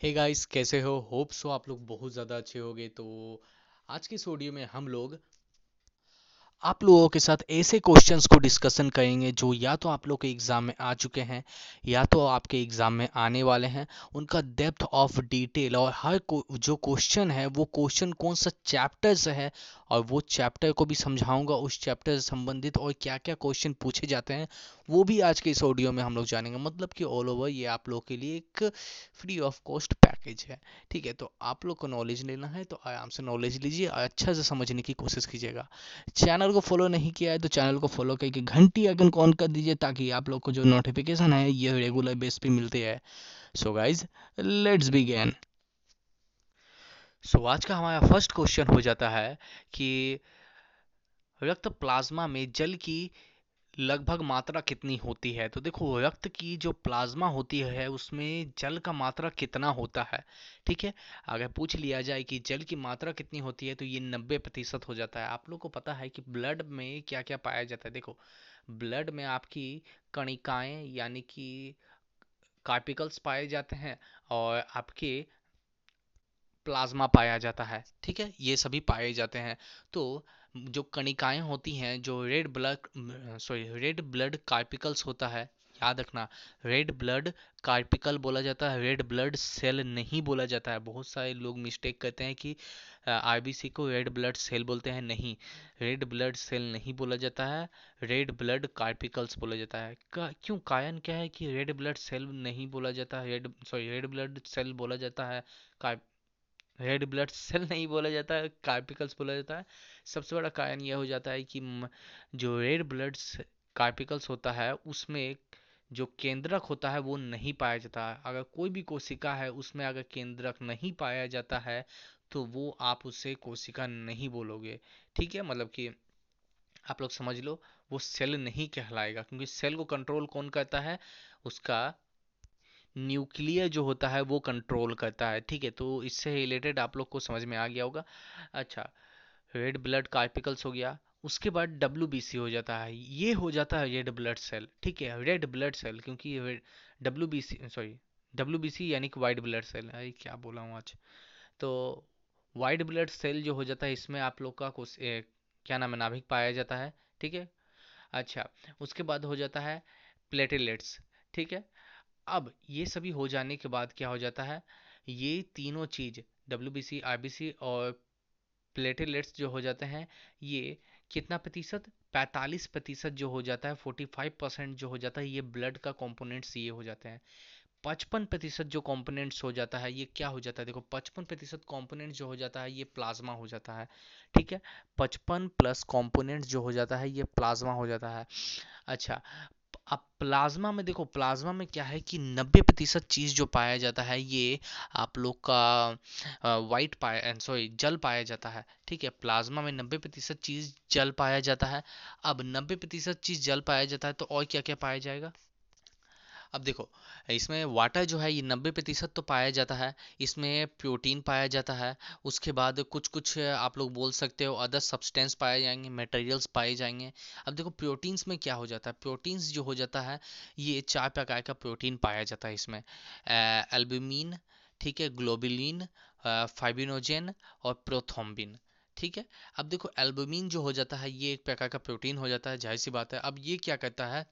हे hey guys कैसे हो? Hope so आप लोग बहुत ज़्यादा अच्छे होगे तो आज के इस ऑडियो में हम लोग आप लोगों के साथ ऐसे क्वेश्चंस को डिस्कशन करेंगे जो या तो आप लोग के एग्ज़ाम में आ चुके हैं, या तो आपके एग्ज़ाम में आने वाले हैं। उनका डेप्थ ऑफ़ डिटेल और हर को, जो क्वेश्चन है, वो क्वेश्चन कौन सा चैप्टर से है और वो चैप्टर को भी समझाऊँगा। उस चैप्टर से संबंधित और क्या क्या क्वेश्चन पूछे जाते हैं वो भी आज के इस ऑडियो में हम लोग जानेंगे। मतलब कि ऑल ओवर ये आप लोग के लिए एक फ्री ऑफ़ कॉस्ट पैकेज है। ठीक है तो आप लोग को नॉलेज लेना है तो आराम से नॉलेज लीजिए और अच्छा से समझने की कोशिश कीजिएगा। चैनल को फॉलो नहीं किया है तो चैनल को फॉलो करके घंटी आइकन ऑन कर दीजिए, ताकि आप लोग को जो नोटिफिकेशन है, ये रेगुलर बेस पे मिलते हैं so guys let's begin so आज का हमारा फ़र्स्ट क्वेश्चन हो जाता है कि रक्त प्लाज्मा में जल की लगभग मात्रा कितनी होती है? तो देखो, रक्त की जो प्लाज्मा होती है, उसमें जल का मात्रा कितना होता है? ठीक है? अगर पूछ लिया जाए कि जल की मात्रा कितनी होती है तो ये नब्बे प्रतिशत हो जाता है। आप लोग को पता है कि ब्लड में क्या क्या पाया जाता है? देखो, ब्लड में आपकी कणिकाएँ, यानी कि कार्पिकल्स पाए जाते हैं और आपके प्लाज्मा पाया जाता है ठीक है? ये सभी पाए जाते हैं। तो जो कणिकाएँ होती हैं जो red blood sorry red blood corpuscles होता है याद रखना रेड ब्लड कार्पिकल बोला जाता है रेड ब्लड सेल नहीं बोला जाता है। बहुत सारे लोग मिस्टेक करते हैं कि आरबीसी को रेड ब्लड सेल बोलते हैं नहीं। रेड ब्लड सेल नहीं बोला जाता है रेड ब्लड कार्पिकल्स बोला जाता है। का, क्यों? कारण क्या है कि रेड ब्लड सेल नहीं बोला जाता है red sorry red blood cell बोला जाता है रेड ब्लड सेल नहीं बोला जाता है कार्पिकल्स बोला जाता है। सबसे बड़ा कारण यह हो जाता है कि जो रेड ब्लड कार्पिकल्स होता है, उसमें जो केंद्रक होता है, वो नहीं पाया जाता। है अगर कोई भी कोशिका है, उसमें अगर केंद्रक नहीं पाया जाता है तो वो आप उसे कोशिका नहीं बोलोगे। ठीक है? मतलब कि आप लोग समझ लो, वो सेल नहीं कहलाएगा, क्योंकि सेल को कंट्रोल कौन करता है? उसका न्यूक्लियर जो होता है, वो कंट्रोल करता है। ठीक है तो इससे रिलेटेड आप लोग को समझ में आ गया होगा। अच्छा रेड ब्लड कार्पिकल्स हो गया, उसके बाद डब्ल्यू हो जाता है। ये हो जाता है रेड ब्लड सेल ठीक है रेड ब्लड सेल क्योंकि डब्ल्यू सॉरी डब्ल्यू यानी कि वाइट ब्लड सेल अरे क्या बोला हूँ आज? तो वाइट ब्लड सेल जो हो जाता है, इसमें आप लोग का कुछ क्या नाम है, नाभिक पाया जाता है। ठीक है अच्छा उसके बाद हो जाता है प्लेटेलेट्स ठीक है अब ये सभी हो जाने के बाद क्या हो जाता है? ये तीनों चीज़ W B C R B C और प्लेटेलेट्स जो हो जाते हैं, ये कितना प्रतिशत? 45 प्रतिशत जो हो जाता है 45 परसेंट जो हो जाता है, ये ब्लड का कंपोनेंट्स ये हो जाते हैं। पचपन प्रतिशत जो कंपोनेंट्स हो जाता है, ये क्या हो जाता है? देखो, पचपन प्रतिशत कॉम्पोनेंट जो हो जाता है, ये प्लाज्मा हो जाता है, ठीक है? पचपन प्लस कॉम्पोनेंट्स जो हो जाता है, ये प्लाज्मा हो जाता है। अच्छा अब प्लाज्मा में देखो, प्लाज्मा में क्या है कि 90 प्रतिशत चीज़ जो पाया जाता है, ये आप लोग का वाइट पाया सॉरी जल पाया जाता है, ठीक है? प्लाज्मा में 90 प्रतिशत चीज़ जल पाया जाता है। अब 90 प्रतिशत चीज़ जल पाया जाता है तो और क्या क्या पाया जाएगा? अब देखो, इसमें वाटर जो है, ये नब्बे प्रतिशत तो पाया जाता है। इसमें प्रोटीन पाया जाता है। उसके बाद कुछ कुछ आप लोग बोल सकते हो अदर सब्सटेंस पाए जाएँगे मटेरियल्स पाए जाएँगे। अब देखो प्रोटीन्स में क्या हो जाता है? प्रोटीन्स जो हो जाता है, ये चार प्रकार का प्रोटीन पाया जाता है इसमें। एल्ब्यूमिन ठीक है ग्लोबिलिन फाइबिनोजेन और प्रोथोम्बिन ठीक है? अब देखो एल्बुमिन जो हो जाता है, ये एक प्रकार का प्रोटीन हो जाता है, ज़ाहिर सी बात है। अब ये क्या करता है?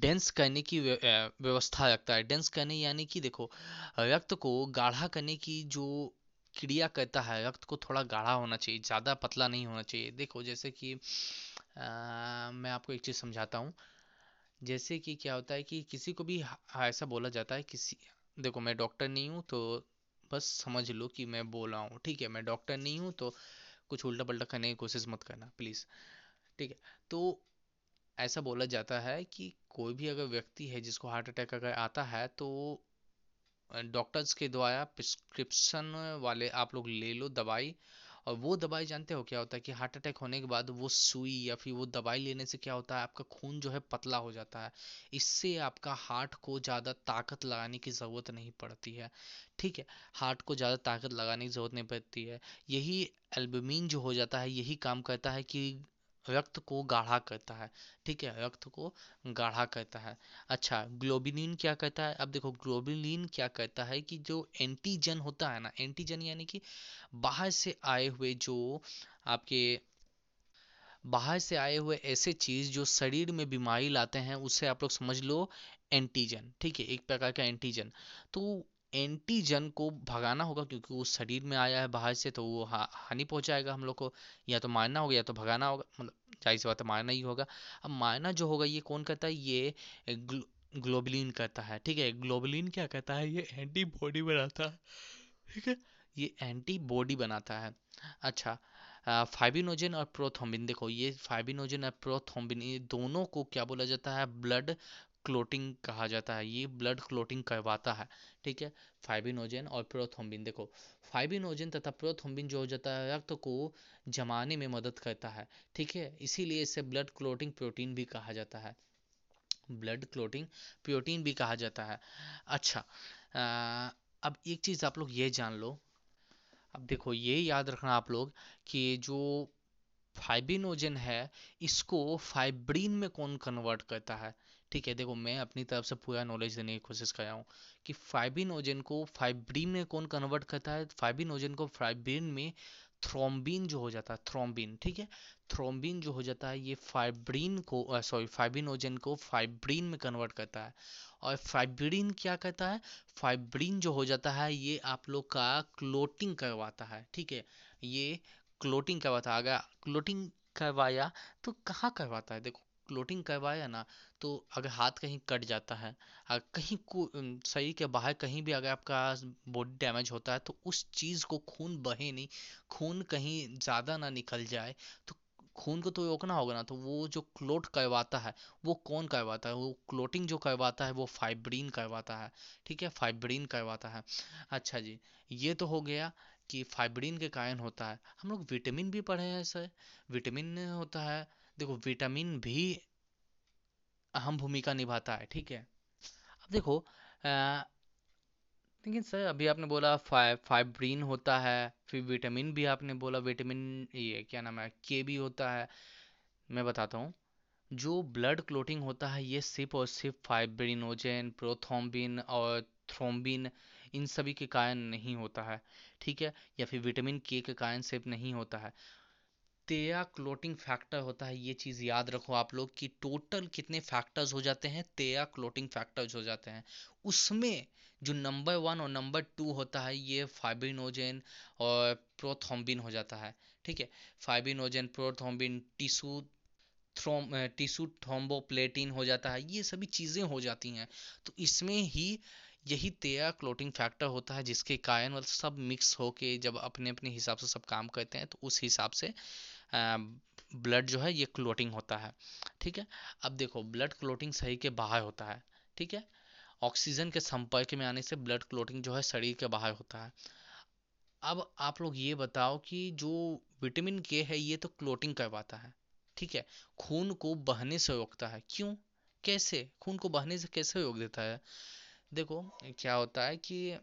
डेंस करने की व्यवस्था रखता है। डेंस करने यानी कि देखो रक्त को गाढ़ा करने की जो क्रिया करता है रक्त को थोड़ा गाढ़ा होना चाहिए ज़्यादा पतला नहीं होना चाहिए। देखो जैसे कि आ, मैं आपको एक चीज़ समझाता हूँ। जैसे कि क्या होता है कि किसी को भी ऐसा बोला जाता है किसी देखो मैं डॉक्टर नहीं हूँ तो बस समझ लो कि मैं बोल रहा हूँ ठीक है? मैं डॉक्टर नहीं हूँ तो कुछ उल्टा पल्टा करने की कोशिश मत करना प्लीज़। ठीक है? तो ऐसा बोला जाता है कि कोई भी अगर व्यक्ति है जिसको हार्ट अटैक अगर आता है तो डॉक्टर्स के द्वारा प्रिस्क्रिप्शन वाले आप लोग ले लो दवाई, और वो दवाई जानते हो क्या होता है कि हार्ट अटैक होने के बाद वो सुई या फिर वो दवाई लेने से क्या होता है, आपका खून जो है पतला हो जाता है। इससे आपका हार्ट को ज़्यादा ताकत लगाने की ज़रूरत नहीं पड़ती है। ठीक है, हार्ट को ज़्यादा ताकत लगाने की ज़रूरत नहीं पड़ती है। यही एल्बुमिन जो हो जाता है, यही काम करता है कि रक्त को गाढ़ा करता है, ठीक है, रक्त को गाढ़ा करता है। अच्छा ग्लोबिलिन क्या करता है? अब देखो ग्लोबिलिन क्या करता है कि जो एंटीजन होता है ना एंटीजन यानी कि बाहर से आए हुए जो आपके, बाहर से आए हुए ऐसे चीज़ जो शरीर में बीमारी लाते हैं, उसे आप लोग समझ लो एंटीजन ठीक है, एक प्रकार का एंटीजन तो एंटीजन को भगाना होगा क्योंकि वो शरीर में आया है बाहर से तो वो हानि पहुंचाएगा हम लोग को। या तो मारना होगा या तो भगाना होगा मतलब ज़ाहिर सी बात है मारना ही होगा। अब मारना जो होगा ये कौन करता है? ये ग्लो, ग्लोबुलिन करता है ठीक है? ग्लोबुलिन क्या कहता है? ये एंटीबॉडी बनाता है ठीक है? ये एंटीबॉडी बनाता है। अच्छा फाइबिनोजन और प्रोथोम्बिन देखो ये फाइबिनोजन और प्रोथोम्बिन ये दोनों को क्या बोला जाता है? ब्लड क्लोटिंग कहा जाता है ये ब्लड क्लोटिंग करवाता है ठीक है? फाइबिनोजन और प्रोथोम्बिन देखो फाइबिनोजन तथा प्रोथोम्बिन जो हो जाता है रक्त को जमाने में मदद करता है ठीक है? इसीलिए इसे ब्लड क्लोटिंग प्रोटीन भी कहा जाता है। ब्लड क्लोटिंग प्रोटीन भी कहा जाता है। अच्छा आ, अब एक चीज़ आप लोग ये जान लो। अब देखो ये याद रखना आप लोग कि जो फाइबिनोजन है इसको फाइब्रीन में कौन कन्वर्ट करता है? ठीक है, देखो मैं अपनी तरफ़ से पूरा नॉलेज देने की कोशिश कर रहा हूँ कि फाइबिनोजन को फाइब्रीन में कौन कन्वर्ट करता है? फाइबिनोजन को फाइब्रीन में थ्रोम्बिन जो हो जाता है थ्रोम्बिन ठीक है? थ्रोम्बिन जो हो जाता है, ये फाइब्रीन को सॉरी फाइबिनोजन को फाइब्रीन में कन्वर्ट करता है। और फाइब्रीन क्या कहता है? फाइब्रीन जो हो जाता है, ये आप लोग का क्लोटिंग करवाता है, ठीक है? ये क्लोटिंग करवाता है। अगर क्लोटिंग करवाया तो कहाँ करवाता है? देखो क्लोटिंग करवाया ना तो अगर हाथ कहीं कट जाता है कहीं को शरीर के बाहर कहीं भी अगर आपका बॉडी डैमेज होता है तो उस चीज़ को खून बहे नहीं, खून कहीं ज़्यादा ना निकल जाए तो खून को तो रोकना होगा ना तो वो जो क्लोट करवाता है, वो कौन करवाता है? वो क्लोटिंग जो करवाता है, वो फाइब्रीन करवाता है, ठीक है? फाइब्रीन करवाता है। अच्छा जी, ये तो हो गया कि फाइब्रीन के कारण होता है। हम लोग विटामिन भी पढ़े हैं, सर। विटामिन होता है देखो विटामिन भी अहम भूमिका निभाता है, ठीक है? अब देखो लेकिन सर, अभी आपने बोला फाइ फाइब्रिन होता है, फिर विटामिन भी आपने बोला विटामिन ये क्या नाम है के भी होता है। मैं बताता हूँ, जो ब्लड क्लोटिंग होता है, ये सिर्फ़ और सिर्फ़ फाइब्रिनोजेन प्रोथोम्बिन और थ्रोम्बिन इन सभी के कारण नहीं होता है, ठीक है? या फिर विटामिन के के कारण सिर्फ़ नहीं होता है। तेया क्लोटिंग फैक्टर होता है, ये चीज़ याद रखो आप लोग कि टोटल कितने फैक्टर्स हो जाते हैं तेया क्लोटिंग फैक्टर्स हो जाते हैं। उसमें जो नंबर वन और नंबर टू होता है, ये फाइब्रिनोजेन और प्रोथोम्बिन हो जाता है, ठीक है? Fibrinogen prothrombin tissue throm tissue thromboplastin हो जाता है, ये सभी चीज़ें हो जाती हैं। तो इसमें ही यही तेया क्लोटिंग फैक्टर होता है जिसके कारण मतलब सब मिक्स होके जब अपने अपने हिसाब से सब काम करते हैं तो उस हिसाब से ब्लड जो है ये क्लोटिंग होता है। ठीक है? अब देखो ब्लड क्लोटिंग शरीर के बाहर होता है। ठीक है? ऑक्सीजन के संपर्क में आने से ब्लड क्लोटिंग जो है शरीर के बाहर होता है। अब आप लोग ये बताओ कि जो विटामिन के है, ये तो क्लोटिंग करवाता है। ठीक है? खून को बहने से रोकता है। क्यों? कैसे? खून को बहने से कैसे रोक देता है? देखो, क्या होता है कि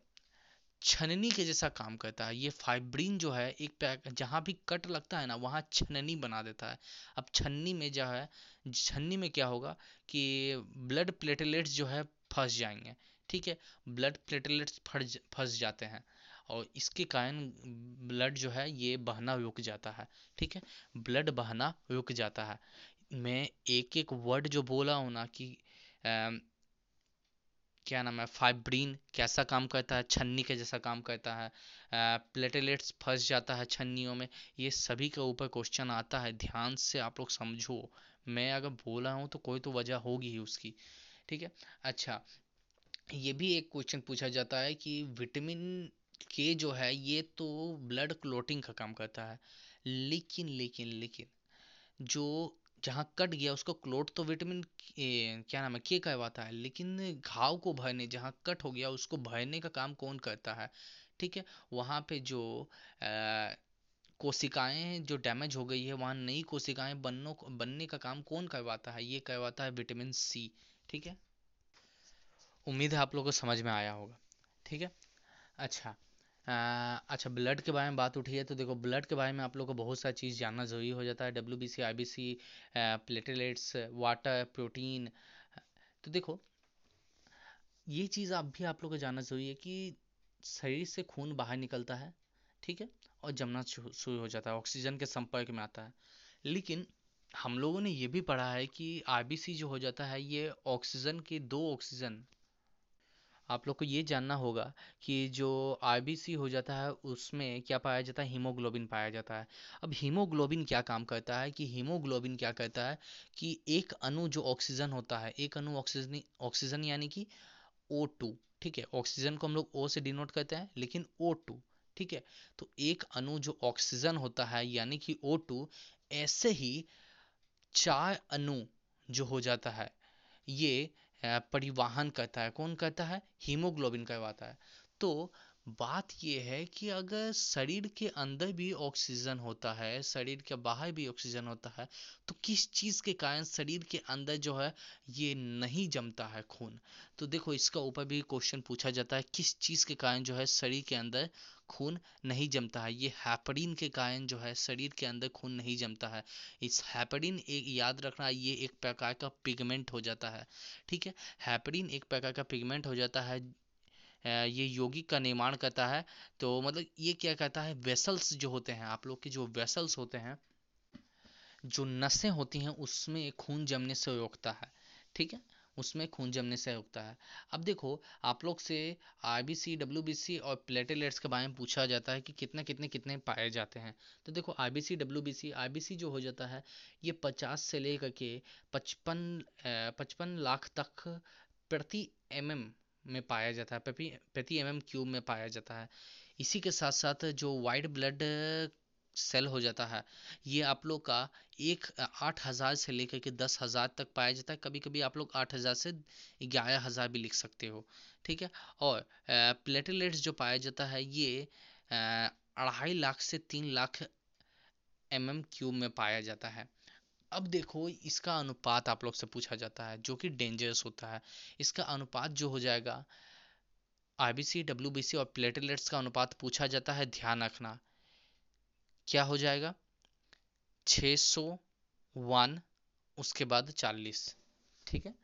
छननी के जैसा काम करता है। ये फाइब्रिन जो है, एक पैक, जहाँ भी कट लगता है ना, वहाँ छननी बना देता है। अब छन्नी में जो है, छन्नी में क्या होगा कि ब्लड प्लेटलेट्स जो है, फंस जाएँगे। ठीक है? ब्लड प्लेटलेट्स फंस जाते हैं। और इसके कारण ब्लड जो है, ये बहना रुक जाता है। ठीक है? ब्लड बहना रुक जाता है। मैं एक एक वर्ड जो बोला हूँ ना कि क्या नाम है फाइब्रीन कैसा काम करता है, छन्नी के जैसा काम करता है प्लेटेलेट्स फंस जाता है छन्नियों में, ये सभी के ऊपर क्वेश्चन आता है। ध्यान से आप लोग समझो, मैं अगर बोला हूँ तो कोई तो वजह होगी ही उसकी, ठीक है? अच्छा ये भी एक क्वेश्चन पूछा जाता है कि विटामिन के जो है, ये तो ब्लड क्लोटिंग का काम करता है, लेकिन लेकिन लेकिन, जो जहाँ कट गया उसको क्लोट तो विटामिन क्या नाम है, के कहवाता है, लेकिन घाव को भरने जहाँ कट हो गया उसको भरने का काम कौन करता है? ठीक है, वहाँ पे जो कोशिकाएँ जो डैमेज हो गई है, वहाँ नई कोशिकाएँ बनने बनने का काम कौन करवाता है? ये करवाता है विटामिन सी, ठीक है? उम्मीद है आप लोगों को समझ में आया होगा, ठीक है? अच्छा अच्छा ब्लड के बारे में बात उठी है तो देखो ब्लड के बारे में आप लोग को बहुत सारी चीज़ जानना ज़रूरी हो जाता है। W B C I B C platelets water protein तो देखो, ये चीज़ आप भी आप लोग को जानना ज़रूरी है कि शरीर से खून बाहर निकलता है, ठीक है, और जमना शुरू हो जाता है ऑक्सीजन के संपर्क में आता है। लेकिन हम लोगों ने ये भी पढ़ा है कि आरबीसी जो हो जाता है, ये ऑक्सीजन के दो ऑक्सीजन आप लोग को ये जानना होगा कि जो आरबीसी हो जाता है, उसमें क्या पाया जाता है? हीमोग्लोबिन पाया जाता है। अब हीमोग्लोबिन क्या काम करता है कि हीमोग्लोबिन क्या करता है कि एक अणु जो ऑक्सीजन होता है, एक अणु ऑक्सीजन ऑक्सीजन यानी कि ओ टू ठीक है? ऑक्सीजन को हम लोग ओ से डिनोट करते हैं, लेकिन ओ टू ठीक है? तो एक अणु जो ऑक्सीजन होता है, यानी कि ओ टू ऐसे ही चार अणु जो हो जाता है, ये परिवहन करता है। कौन करता है? हीमोग्लोबिन करवाता है। तो बात यह है कि अगर शरीर के अंदर भी ऑक्सीजन होता है, शरीर के बाहर भी ऑक्सीजन होता है तो किस चीज़ के कारण शरीर के अंदर जो है, ये नहीं जमता है खून? तो देखो, इसका ऊपर भी क्वेश्चन पूछा जाता है, किस चीज़ के कारण जो है शरीर के अंदर खून नहीं जमता है। ये हैपरिन के कारण जो है, शरीर के अंदर खून नहीं जमता है। इस हैपरिन एक याद रखना, ये एक प्रकार का पिगमेंट हो जाता है। ठीक है? हैपरिन एक प्रकार का पिगमेंट हो जाता है। ये यौगिक का निर्माण करता है। तो मतलब ये क्या कहता है? वेसल्स जो होते हैं, आप लोग के जो वेसल्स होते हैं, जो नसें होती हैं, उसमें खून जमने से रोकता है। ठीक है? उसमें खून जमने से रोकता है। अब देखो, आप लोग से R B C W B C और प्लेटेलेट्स के बारे में पूछा जाता है कि कितने कितने कितने पाए जाते हैं। तो देखो R B C W B C R B C जो हो जाता है, ये पचास से लेकर के पचपन पचपन लाख तक प्रति एम mm में पाया जाता है, प्रति एम एम क्यूब में पाया जाता है। इसी के साथ साथ जो वाइट ब्लड सेल हो जाता है। ये आप लोग का एक, आठ हज़ार से लेकर के दस हज़ार तक पाया जाता है। कभी कभी आप लोग आठ हज़ार से ग्यारह हज़ार भी लिख सकते हो, ठीक है? और प्लेटलेट्स जो पाया जाता है, ये अढ़ाई लाख से तीन लाख एम एम क्यूब में पाया जाता है। अब देखो, इसका अनुपात आप लोग से पूछा जाता है, जो कि डेंजरस होता है। इसका अनुपात जो हो जाएगा आईबीसी डब्ल्यूबीसी और प्लेटलेट्स का अनुपात पूछा जाता है, ध्यान रखना। क्या हो जाएगा? 600 वन, उसके बाद 40 ठीक है?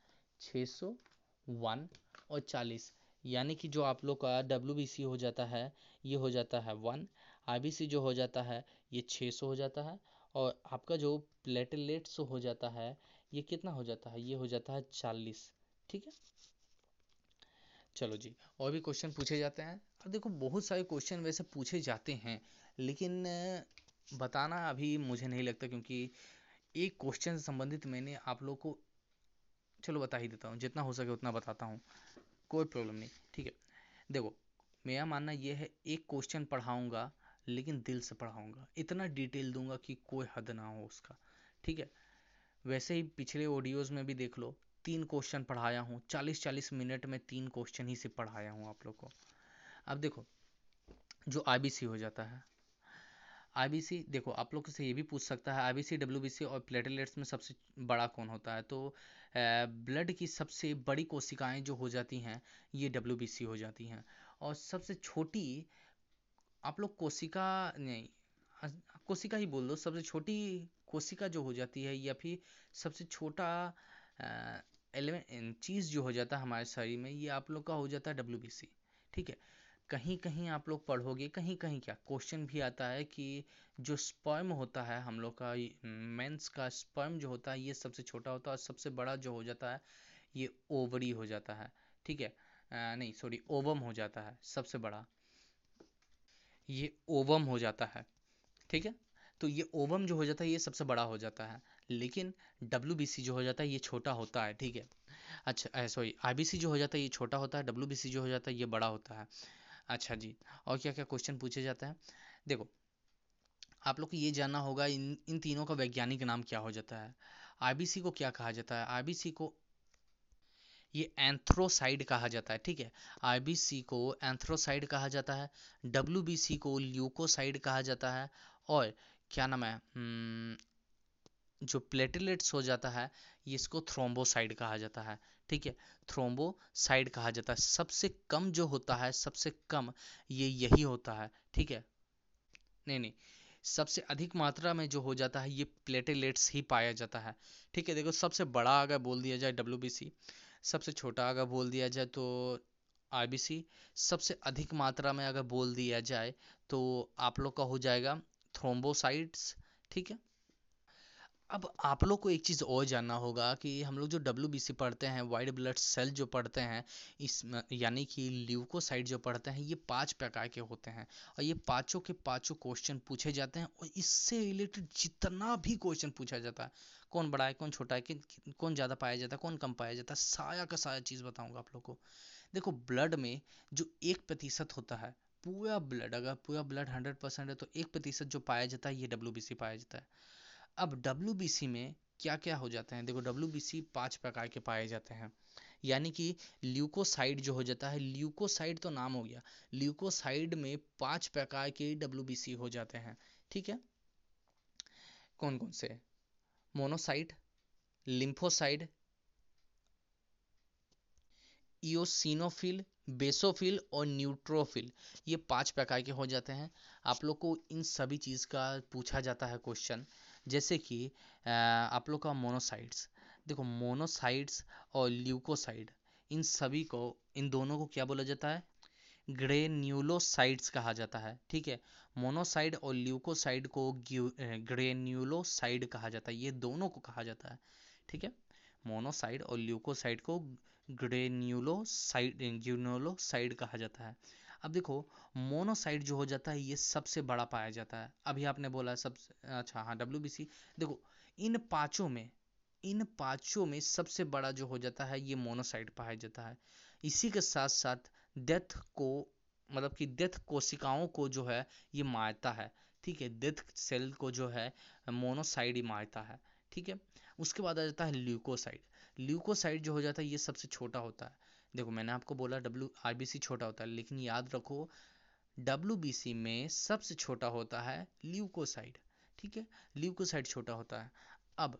601 और 40 यानी कि जो आप लोग का डब्ल्यूबीसी हो जाता है, ये हो जाता है वन आई जो हो जाता है, ये 600 हो जाता है, और आपका जो प्लेटलेट्स हो जाता है, ये कितना हो जाता है? ये हो जाता है चालीस, ठीक है? चलो जी, और भी क्वेश्चन पूछे जाते हैं। अब देखो, बहुत सारे क्वेश्चन वैसे पूछे जाते हैं लेकिन बताना अभी मुझे नहीं लगता क्योंकि एक क्वेश्चन से संबंधित मैंने आप लोग को, चलो बता ही देता हूँ, जितना हो सके उतना बताता हूँ। कोई प्रॉब्लम नहीं, ठीक है? देखो, मेरा मानना यह है, एक क्वेश्चन पढ़ाऊँगा, लेकिन दिल से पढ़ाऊँगा। इतना डिटेल दूँगा कि कोई हद ना हो उसका, ठीक है? वैसे ही पिछले ऑडियोज़ में भी देख लो, तीन क्वेश्चन पढ़ाया हूँ चालीस चालीस मिनट में तीन क्वेश्चन ही से पढ़ाया हूँ आप लोग को। अब देखो, जो आईबीसी हो जाता है आईबीसी, देखो, आप लोग से ये भी पूछ सकता है आई बी और प्लेटलेट्स में सबसे बड़ा कौन होता है? तो ब्लड की सबसे बड़ी कोशिकाएँ जो हो जाती हैं, ये डब्ल्यूबीसी हो जाती हैं। और सबसे छोटी, आप लोग कोशिका, नहीं कोशिका ही बोल दो, सबसे छोटी कोशिका जो हो जाती है या फिर सबसे छोटा एलिमेंट चीज़ जो हो जाता है हमारे शरीर में, ये आप लोग का हो जाता है डब्ल्यूबीसी, ठीक है? कहीं कहीं आप लोग पढ़ोगे कहीं कहीं क्या? क्वेश्चन भी आता है कि जो स्पर्म होता है हम लोग का मेंस का स्पर्म जो होता है ये सबसे छोटा होता है और सबसे बड़ा जो हो जाता है ये ओवरी हो जाता है। ठीक है? आ, नहीं सॉरी ओवम हो जाता है सबसे बड़ा। ये ओवम हो जाता है। ठीक है? तो ये ओवम जो हो जाता है ये सबसे बड़ा हो जाता है। लेकिन डब्ल्यूबीसी जो हो जाता है ये छोटा होता है। ठीक है? अच्छा सॉरी आईबीसी जो हो जाता है ये छोटा होता है डब्ल्यूबीसी जो हो जाता है ये बड़ा होता है। अच्छा जी और क्या क्या क्वेश्चन पूछे जाते हैं? देखो आप लोग को ये जानना होगा इन इन तीनों का वैज्ञानिक नाम क्या हो जाता है। आईबीसी को क्या कहा जाता है? आईबीसी को ये एंथ्रोसाइड कहा जाता है ठीक है? आईबीसी को एंथ्रोसाइड कहा जाता है डब्ल्यूबीसी को ल्यूकोसाइड कहा जाता है और क्या नाम है? हम्म, जो प्लेटलेट्स हो जाता है इसको थ्रोम्बोसाइड कहा जाता है, ठीक है? थ्रोम्बोसाइड कहा जाता है। सबसे कम जो होता है, सबसे कम ये यही होता है, ठीक है? नहीं नहीं, सबसे अधिक मात्रा में जो हो जाता है, ये प्लेटेलेट्स ही पाया जाता है, ठीक है? देखो, सबसे बड़ा अगर बोल दिया जाए डब्ल्यू सबसे छोटा अगर बोल दिया जाए तो आर सबसे अधिक मात्रा में अगर बोल दिया जाए तो आप लोग का हो जाएगा थ्रोम्बोसाइड्स ठीक है? अब आप लोग को एक चीज़ और जानना होगा कि हम लोग जो डब्ल्यूबीसी पढ़ते हैं वाइट ब्लड सेल जो पढ़ते हैं, इस यानी कि ल्यूकोसाइड जो पढ़ते हैं, ये पाँच प्रकार के होते हैं। और ये पाँचों के पाँचों क्वेश्चन पूछे जाते हैं और इससे रिलेटेड जितना भी क्वेश्चन पूछा जाता है, कौन बड़ा है, कौन छोटा है कि कौन ज़्यादा पाया जाता है, कौन कम पाया जाता है साया का साया चीज़ बताऊँगा आप लोग को। देखो ब्लड में जो एक प्रतिशत होता है, पूरा ब्लड अगर पूरा ब्लड हंड्रेड परसेंट है तो एक प्रतिशत जो पाया जाता है, ये डब्ल्यूबीसी पाया जाता है। अब डब्ल्यूबीसी में क्या क्या हो जाते हैं? देखो डब्ल्यूबीसी पाँच प्रकार के पाए जाते हैं। यानी कि ल्यूकोसाइड जो हो जाता है ल्यूकोसाइड तो नाम हो गया। ल्यूकोसाइड में पाँच प्रकार के डब्ल्यू हो जाते हैं। ठीक है? कौन कौन से? मोनोसाइड लिम्फोसाइड इोसिनोफिल बेसोफिल और न्यूट्रोफिल ये पाँच प्रकार के हो जाते हैं। आप लोग को इन सभी चीज़ का पूछा जाता है क्वेश्चन जैसे कि आप लोग का मोनोसाइड्स देखो मोनोसाइड्स और ल्यूकोसाइड इन सभी को, इन दोनों को क्या बोला जाता है? ग्रेन्यूलोसाइड्स कहा जाता है, ठीक है? मोनोसाइड और ल्यूकोसाइड को ग्रेन्यूलोसाइड कहा जाता है, ये दोनों को कहा जाता है, ठीक है? मोनोसाइड और ल्यूकोसाइड को ग्रेन्यूलोसाइड ग्यूनोलोसाइड कहा जाता है। अब देखो मोनोसाइड जो हो जाता है, ये सबसे बड़ा पाया जाता है। अभी आपने बोला सब अच्छा हाँ डब्ल्यूबीसी देखो, इन पाँचों में, इन पाँचों में सबसे बड़ा जो हो जाता है, ये मोनोसाइड पाया जाता है। इसी के साथ साथ डेथ को मतलब कि डेथ कोशिकाओं को जो है, ये मारता है। ठीक है डेथ सेल को जो है मोनोसाइड ही मारता है। ठीक है, उसके बाद आ जाता है ल्यूकोसाइड ल्यूकोसाइड जो हो जाता है, ये सबसे छोटा होता है। देखो, मैंने आपको बोला डब्ल्यू आर बी सी छोटा होता है, लेकिन याद रखो डब्ल्यूबीसी में सबसे छोटा होता है ल्यूकोसाइड ठीक है? ल्यूकोसाइड छोटा होता है। अब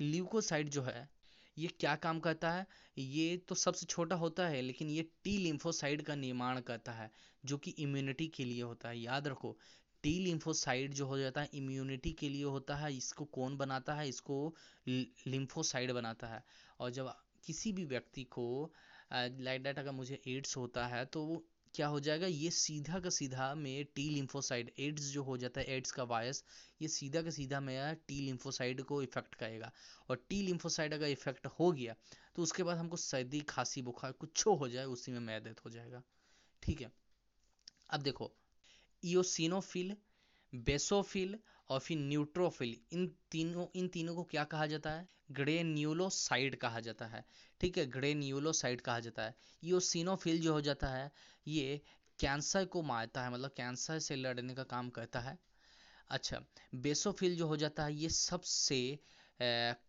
ल्यूकोसाइड जो है, ये क्या काम करता है? ये तो सबसे छोटा होता है, लेकिन ये टी लिम्फोसाइड का निर्माण करता है, जो कि इम्यूनिटी के लिए होता है। याद रखो टी लिम्फोसाइड जो हो जाता है इम्यूनिटी के लिए होता है, इसको कौन बनाता है? इसको लिम्फोसाइड बनाता है। और जब किसी भी व्यक्ति को लाइक डेट अगर मुझे एड्स होता है तो क्या हो जाएगा? ये सीधा का सीधा में टी लिम्फोसाइड एड्स जो हो जाता है एड्स का वायरस ये सीधा का सीधा में टी लिम्फोसाइड को इफ़ेक्ट करेगा। और टी लिम्फोसाइड अगर इफ़ेक्ट हो गया तो उसके बाद हमको सर्दी, खांसी, बुखार कुछ हो जाए, उसी में मैदेत हो जाएगा। ठीक है? अब देखो ईओसिनोफिल बेसोफिल और फिर न्यूट्रोफिल इन तीनों इन तीनों को क्या कहा जाता है? ग्रेन्यूलोसाइड कहा जाता है। ठीक है ग्रेन्यूलोसाइड कहा जाता है। ईओसिनोफिल जो हो जाता है ये कैंसर को मारता है मतलब कैंसर से लड़ने का काम करता है। अच्छा बेसोफिल जो हो जाता है ये सबसे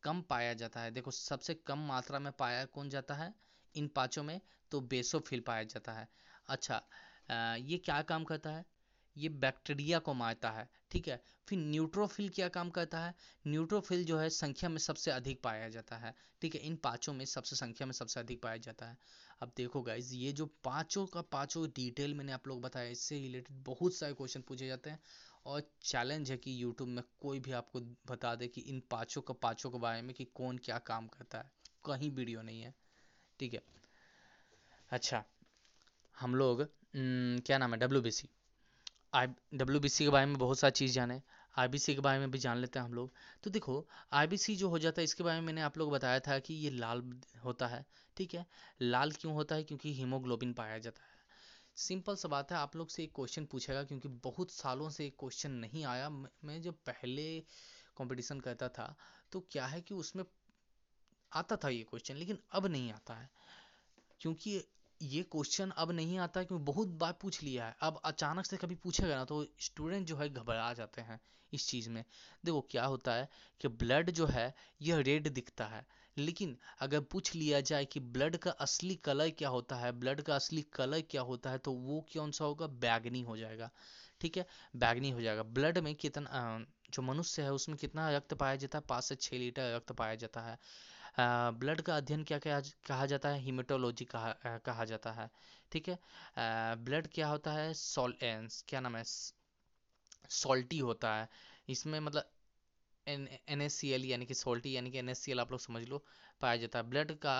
कम पाया जाता है। देखो सबसे कम मात्रा में पाया कौन जाता है? इन पाँचों में तो बेसोफिल पाया जाता है। अच्छा आ, ये क्या काम करता है? ये बैक्टीरिया को मारता है, ठीक है? फिर न्यूट्रोफिल क्या काम करता है? न्यूट्रोफिल जो है संख्या में सबसे अधिक पाया जाता है, ठीक है? इन पाँचों में सबसे संख्या में सबसे अधिक पाया जाता है। अब देखो गाइज़ ये जो पाँचों का पाँचों डिटेल मैंने आप लोग बताया, इससे रिलेटेड बहुत सारे क्वेश्चन पूछे जाते हैं। और चैलेंज है कि यूट्यूब में कोई भी आपको बता दे कि इन पाँचों का पाँचों के बारे में कि कौन क्या काम करता है। कहीं वीडियो नहीं है, ठीक है? अच्छा हम लोग क्या नाम है? W B C I W B C के बारे में बहुत सारी चीज़ जाने सी के बारे में भी जान लेते हैं हम लोग। तो देखो आई बी सी जो हो जाता है, इसके बारे में मैंने आप लोग बताया था कि ये लाल होता है, ठीक है? लाल क्यों होता है? क्योंकि हीमोग्लोबिन पाया जाता है। सिंपल सा बात है, आप लोग से एक क्वेश्चन पूछेगा, क्योंकि बहुत सालों से एक क्वेश्चन नहीं आया। मैं जब पहले कंपटीशन करता था तो क्या है कि उसमें आता था ये क्वेश्चन लेकिन अब नहीं आता है। क्योंकि ये क्वेश्चन अब नहीं आता क्योंकि बहुत बार पूछ लिया है। अब अचानक से कभी पूछेगा ना तो स्टूडेंट जो है घबरा जाते हैं इस चीज़ में। देखो क्या होता है कि ब्लड जो है, यह रेड दिखता है। लेकिन अगर पूछ लिया जाए कि ब्लड का असली कलर क्या होता है ब्लड का असली कलर क्या होता है तो वो कौन सा होगा? बैगनी हो जाएगा। ठीक है? बैगनी हो जाएगा। ब्लड में कितना जो मनुष्य है, उसमें कितना रक्त पाया जाता है? पाँच से छः लीटर रक्त पाया जाता है। ब्लड का अध्ययन क्या क्या कहा जाता है? हीमेटोलॉजी कहा कहा जाता है। ठीक है? ब्लड क्या होता है? सॉल क्या नाम है? सॉल्टी होता है। इसमें मतलब एन एस सी एल यानी कि सॉल्टी यानी कि एन एस सी एल आप लोग समझ लो, पाया जाता है। ब्लड का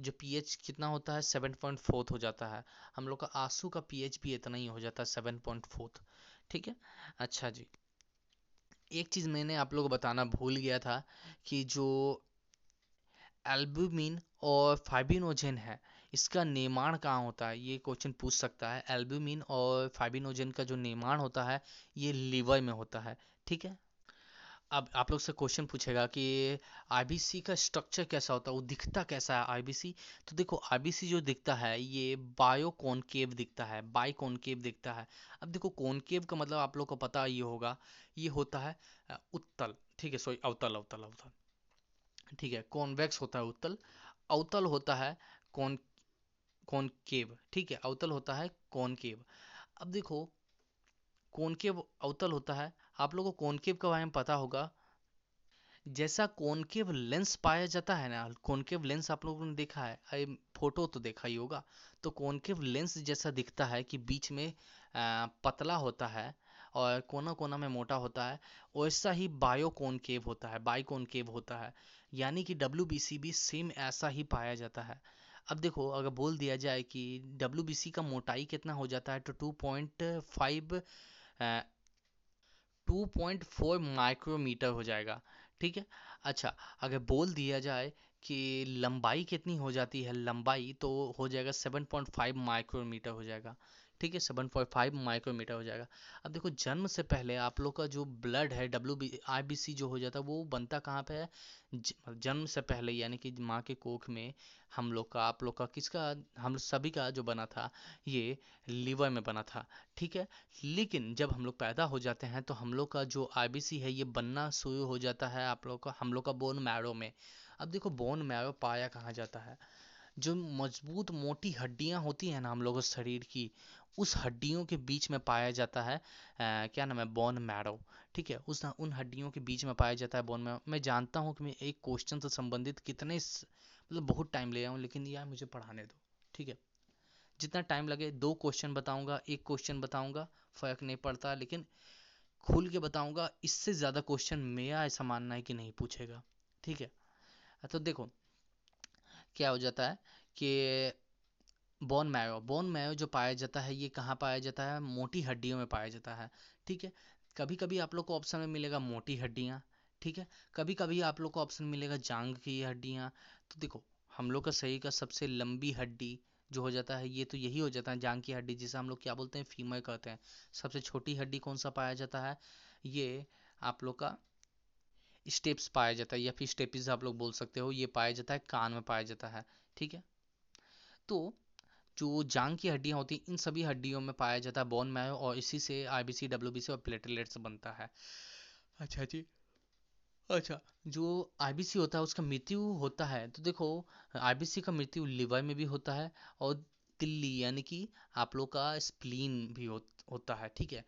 जो पीएच कितना होता है? सेवन पॉइंट फोर्थ हो जाता है। हम लोग का आँसू का पीएच भी इतना ही हो जाता है सेवन पॉइंट फोर्थ ठीक है? अच्छा जी। एक चीज़ मैंने आप लोग को बताना भूल गया था कि जो एल्ब्यूमिन और फाइबिनोजेन है। इसका निर्माण कहाँ होता है? ये क्वेश्चन पूछ सकता है। एल्ब्यूमिन और फाइबिनोजेन का जो निर्माण होता है, ये लीवर में होता है। ठीक है? अब आप लोग से क्वेश्चन पूछेगा कि आईबीसी का स्ट्रक्चर कैसा होता है? वो दिखता कैसा है आईबीसी तो देखो आईबीसी जो दिखता है, ये बायो कॉनकेव दिखता है बाई कॉनकेव दिखता है। अब देखो, कॉनकेव का मतलब आप लोग को पता ये होगा। ये होता है उत्तल। ठीक है सॉरी अवतल अवतल अवतल। ठीक है कॉन्वेक्स होता है उत्तल, अवतल होता है कॉन कॉनकेव ठीक है, अवतल होता है कॉनकेव अब देखो कॉनकेव अवतल होता है, आप लोगों को कॉनकेव के बारे में पता होगा। जैसा कॉनकेव लेंस पाया जाता है ना कॉनकेव लेंस आप लोगों ने देखा है फ़ोटो तो देखा ही होगा। तो कॉनकेव लेंस जैसा दिखता है कि बीच में पतला होता है और कोना कोना में मोटा होता है, वैसा ही बायो कॉनकेव होता है, बाई कॉनकेव होता है। यानी कि डब्ल्यू भी सेम ऐसा ही पाया जाता है। अब देखो, अगर बोल दिया जाए कि डब्ल्यूबीसी का मोटाई कितना हो जाता है तो टू पॉइंट फाइव 2.4 माइक्रोमीटर हो जाएगा, ठीक है? अच्छा अगर बोल दिया जाए कि लंबाई कितनी हो जाती है, लंबाई तो हो जाएगा 7.5 माइक्रोमीटर हो जाएगा। ठीक है 7.5 माइक्रोमीटर हो जाएगा। अब देखो, जन्म से पहले आप लोग का जो ब्लड है W B I B C जो हो जाता है, वो बनता कहाँ पे है? जन्म से पहले यानी कि माँ के कोख में हम लोग का, आप लोग का किसका, हम सभी का जो बना था, ये लीवर में बना था, ठीक है? लेकिन जब हम लोग पैदा हो जाते हैं तो हम लोग का जो आईबीसी है, ये बनना शुरू हो जाता है आप लोग का, हम लोग का बोन मैरो में। अब देखो बोन मैरो पाया कहाँ जाता है? जो मज़बूत मोटी हड्डियाँ होती हैं ना हम लोगों शरीर की उस हड्डियों के बीच में पाया जाता है आ, क्या नाम है बोन मैरो ठीक है उस उन हड्डियों के बीच में पाया जाता है बोन मैरो मैं जानता हूँ कि मैं एक क्वेश्चन से संबंधित कितने मतलब बहुत टाइम ले आऊँ लेकिन यार मुझे पढ़ाने दो। ठीक है जितना टाइम लगे दो क्वेश्चन बताऊँगा एक क्वेश्चन बताऊँगा फ़र्क नहीं पड़ता लेकिन खुल के बताऊँगा इससे ज़्यादा क्वेश्चन मेरा ऐसा मानना है कि नहीं पूछेगा। ठीक है तो देखो क्या हो जाता है कि बोन मैरो बोन मैरो जो पाया जाता है, ये कहाँ पाया जाता है? मोटी हड्डियों में पाया जाता है, ठीक है? कभी कभी आप लोग को ऑप्शन में मिलेगा मोटी हड्डियाँ, ठीक है? कभी कभी आप लोग को ऑप्शन मिलेगा जांग की हड्डियाँ। तो देखो, हम लोग का शरीर का सबसे लंबी हड्डी जो हो जाता है, ये तो यही हो जाता है जांग की हड्डी, जिसे हम लोग क्या बोलते हैं? फीमर कहते हैं। सबसे छोटी हड्डी कौन सा पाया जाता है? ये आप लोग का स्टेप्स पाया जाता है या फिर स्टेपिस आप लोग बोल सकते हो ये पाया जाता है कान में पाया जाता है ठीक है? तो जो जांग की हड्डियाँ होती हैं इन सभी हड्डियों में पाया जाता है बोन मैरो और इसी से आईबीसी डब्ल्यूबीसी और प्लेटलेट्स बनता है। अच्छा जी अच्छा जो आईबीसी होता है उसका मृत्यु होता है तो देखो आईबीसी का मृत्यु लिवर में भी होता है और तिल्ली यानी कि आप लोग का स्प्लीन भी हो, होता है ठीक है?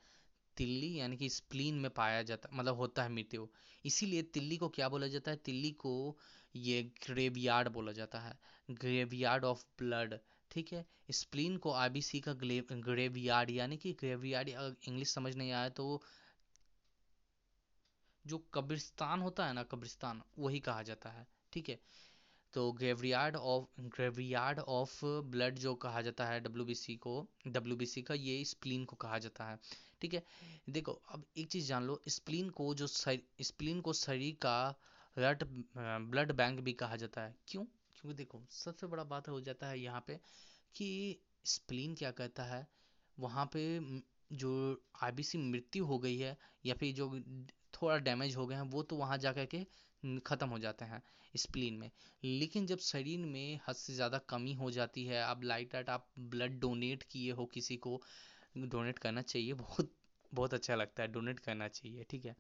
तिल्ली यानी कि स्प्लीन में पाया जाता मतलब होता है मृत्यु। इसीलिए तिल्ली को क्या बोला जाता है? तिल्ली को ये ग्रेवयार्ड बोला जाता है। ग्रेवयार्ड ऑफ़ ब्लड, ठीक है? स्प्लीन को आईबीसी का ग्रेवयार्ड यानी कि ग्रेवयार्ड इंग्लिश समझ नहीं आया तो जो कब्रिस्तान होता है ना, कब्रिस्तान, वही कहा जाता है, ठीक है? तो graveyard of graveyard of blood जो कहा जाता है डब्ल्यूबीसी को डब्ल्यूबीसी का ये स्प्लीन को कहा जाता है। ठीक है? देखो, अब एक चीज़ जान लो स्प्लीन को जो स्प्लीन को शरीर का ब्लड ब्लड बैंक भी कहा जाता है। क्यों? क्योंकि देखो, सबसे बड़ा बात हो जाता है यहाँ पे कि स्प्लीन क्या कहता है? वहाँ पे जो आईबीसी मृत्यु हो गई है या फिर जो थोड़ा डैमेज हो गए हैं, वो तो वहाँ जा के ख़त्म हो जाते हैं स्प्लीन में। लेकिन जब शरीर में हद से ज़्यादा कमी हो जाती है अब लाइट आइट आप ब्लड डोनेट किए हो किसी को डोनेट करना चाहिए। बहुत बहुत अच्छा लगता है डोनेट करना चाहिए, ठीक है?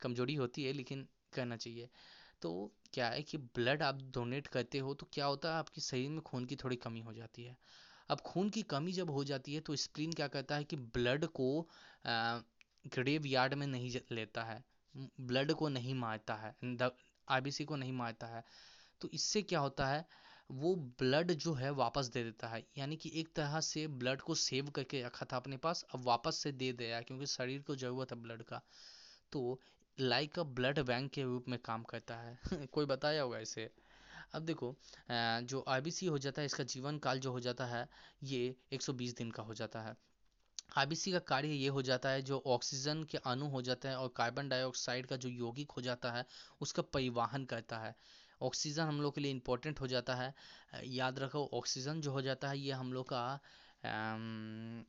कमज़ोरी होती है, लेकिन करना चाहिए। तो क्या है कि ब्लड आप डोनेट करते हो तो क्या होता है, आपके शरीर में खून की थोड़ी कमी हो जाती है। अब खून की कमी जब हो जाती है तो स्प्लीन क्या करता है कि ब्लड को ग्रेव यार्ड में नहीं लेता है। ब्लड को नहीं मारता है आईबीसी को नहीं मारता है। तो इससे क्या होता है वो ब्लड जो है वापस दे देता है। यानी कि एक तरह से ब्लड को सेव करके रखा था अपने पास, अब वापस से दे दिया क्योंकि शरीर को ज़रूरत है ब्लड का। तो लाइक अ ब्लड बैंक के रूप में काम करता है। कोई बताया होगा इसे? अब देखो जो आईबीसी हो जाता है, इसका जीवन काल जो हो जाता है, ये 120 दिन का हो जाता है। आईबीसी का कार्य ये हो जाता है, जो ऑक्सीजन के अणु हो जाते हैं और कार्बन डाइऑक्साइड का जो यौगिक हो जाता है, उसका परिवहन करता है। ऑक्सीजन हम लोग के लिए इम्पोर्टेंट हो जाता है। याद रखो ऑक्सीजन जो हो जाता है ये हम लोग का आम,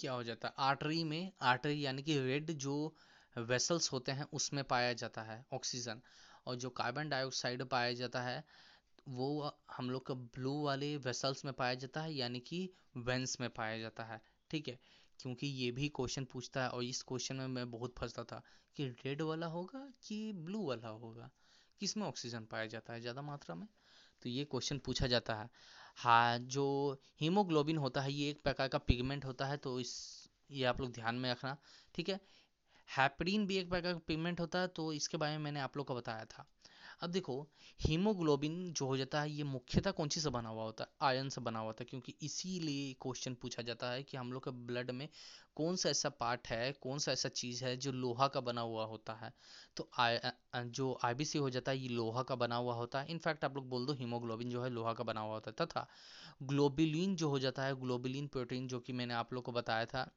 क्या हो जाता है? आर्टरी में आर्टरी यानी कि रेड जो वेसल्स होते हैं उसमें पाया जाता है ऑक्सीजन। और जो कार्बन डाइऑक्साइड पाया जाता है वो हम लोग का ब्लू वाले वेसल्स में पाया जाता है यानी कि वेंस में पाया जाता है। ठीक है? क्योंकि ये भी क्वेश्चन पूछता है और इस क्वेश्चन में मैं बहुत फंसता था कि रेड वाला होगा कि ब्लू वाला होगा? किसमें ऑक्सीजन पाया जाता है ज़्यादा मात्रा में? तो ये क्वेश्चन पूछा जाता है। हाँ जो हीमोग्लोबिन होता है, ये एक प्रकार का पिगमेंट होता है तो इस, ये आप लोग ध्यान में रखना, ठीक है? हैपरीन भी एक प्रकार का पिगमेंट होता है तो इसके बारे में मैंने आप लोग को बताया था। अब देखो हीमोग्लोबिन जो हो जाता है, ये मुख्यतः कौन सी से बना हुआ होता है? आयरन से बना हुआ होता है, क्योंकि इसीलिए क्वेश्चन पूछा जाता है कि हम लोग के ब्लड में कौन सा ऐसा पार्ट है, कौन सा ऐसा चीज़ है जो लोहा का बना हुआ होता है? तो आई जो आईबीसी हो जाता है, ये लोहा का बना हुआ होता है। इनफैक्ट आप लोग बोल दो हीमोग्लोबिन जो है लोहा का बना हुआ होता है। तथा ग्लोबिलिन जो हो जाता है ग्लोबिलिन प्रोटीन जो कि मैंने आप लोग को बताया था।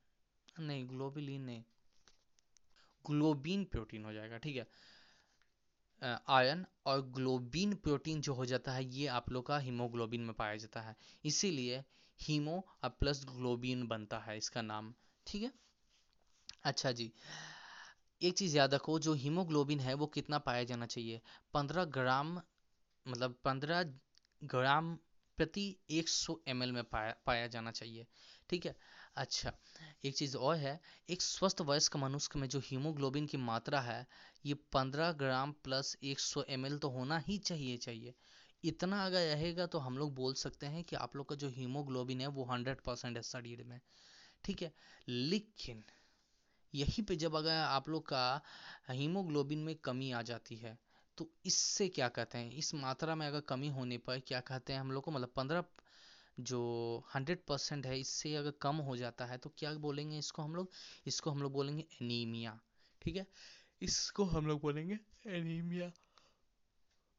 नहीं ग्लोबिलिन नहीं। ग्लोबिन प्रोटीन हो जाएगा, ठीक है? आयन और ग्लोबिन प्रोटीन जो हो जाता है, ये आप लोग का हीमोग्लोबिन में पाया जाता है। इसीलिए हीमो प्लस ग्लोबिन बनता है इसका नाम, ठीक है? अच्छा जी, एक चीज़ याद रखो, जो हीमोग्लोबिन है वो कितना पाया जाना चाहिए? पंद्रह ग्राम मतलब पंद्रह ग्राम प्रति एक सौ एम में पाया पाया जाना चाहिए, ठीक है? अच्छा एक चीज़ और है, एक स्वस्थ वयस्क मनुष्य में जो हीमोग्लोबिन की मात्रा है, ये 15 ग्राम प्लस 100 सौ तो होना ही चाहिए चाहिए। इतना अगर रहेगा तो हम लोग बोल सकते हैं कि आप लोग का जो हीमोग्लोबिन है वो 100 परसेंट है शरीर में, ठीक है? लेकिन यहीं पे जब अगर आप लोग का हीमोग्लोबिन में कमी आ जाती है तो इससे क्या कहते हैं? इस मात्रा में अगर कमी होने पर क्या कहते हैं हम लोग को? मतलब पंद्रह जो हंड्रेड परसेंट है, इससे अगर कम हो जाता है तो क्या बोलेंगे इसको हम लोग? इसको हम लोग बोलेंगे एनीमिया ठीक है? इसको हम लोग बोलेंगे एनीमिया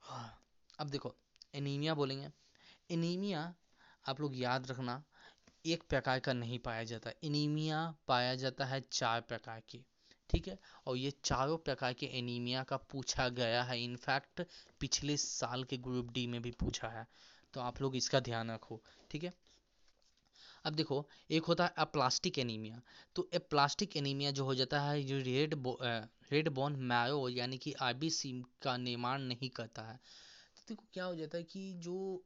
हाँ अब देखो एनीमिया बोलेंगे। एनीमिया आप लोग याद रखना, एक प्रकार का नहीं पाया जाता। एनीमिया पाया जाता है चार प्रकार के, ठीक है? और ये चारों प्रकार के एनीमिया का पूछा गया है। इनफैक्ट पिछले साल के ग्रुप डी में भी पूछा है। तो आप लोग इसका ध्यान रखो, ठीक है? अब देखो, एक होता है अप्लास्टिक एनीमिया तो ए प्लास्टिक एनीमिया जो हो जाता है जो रेड रेड बोन मैरो यानी कि आईबीसी का निर्माण नहीं करता है। तो देखो क्या हो जाता है कि जो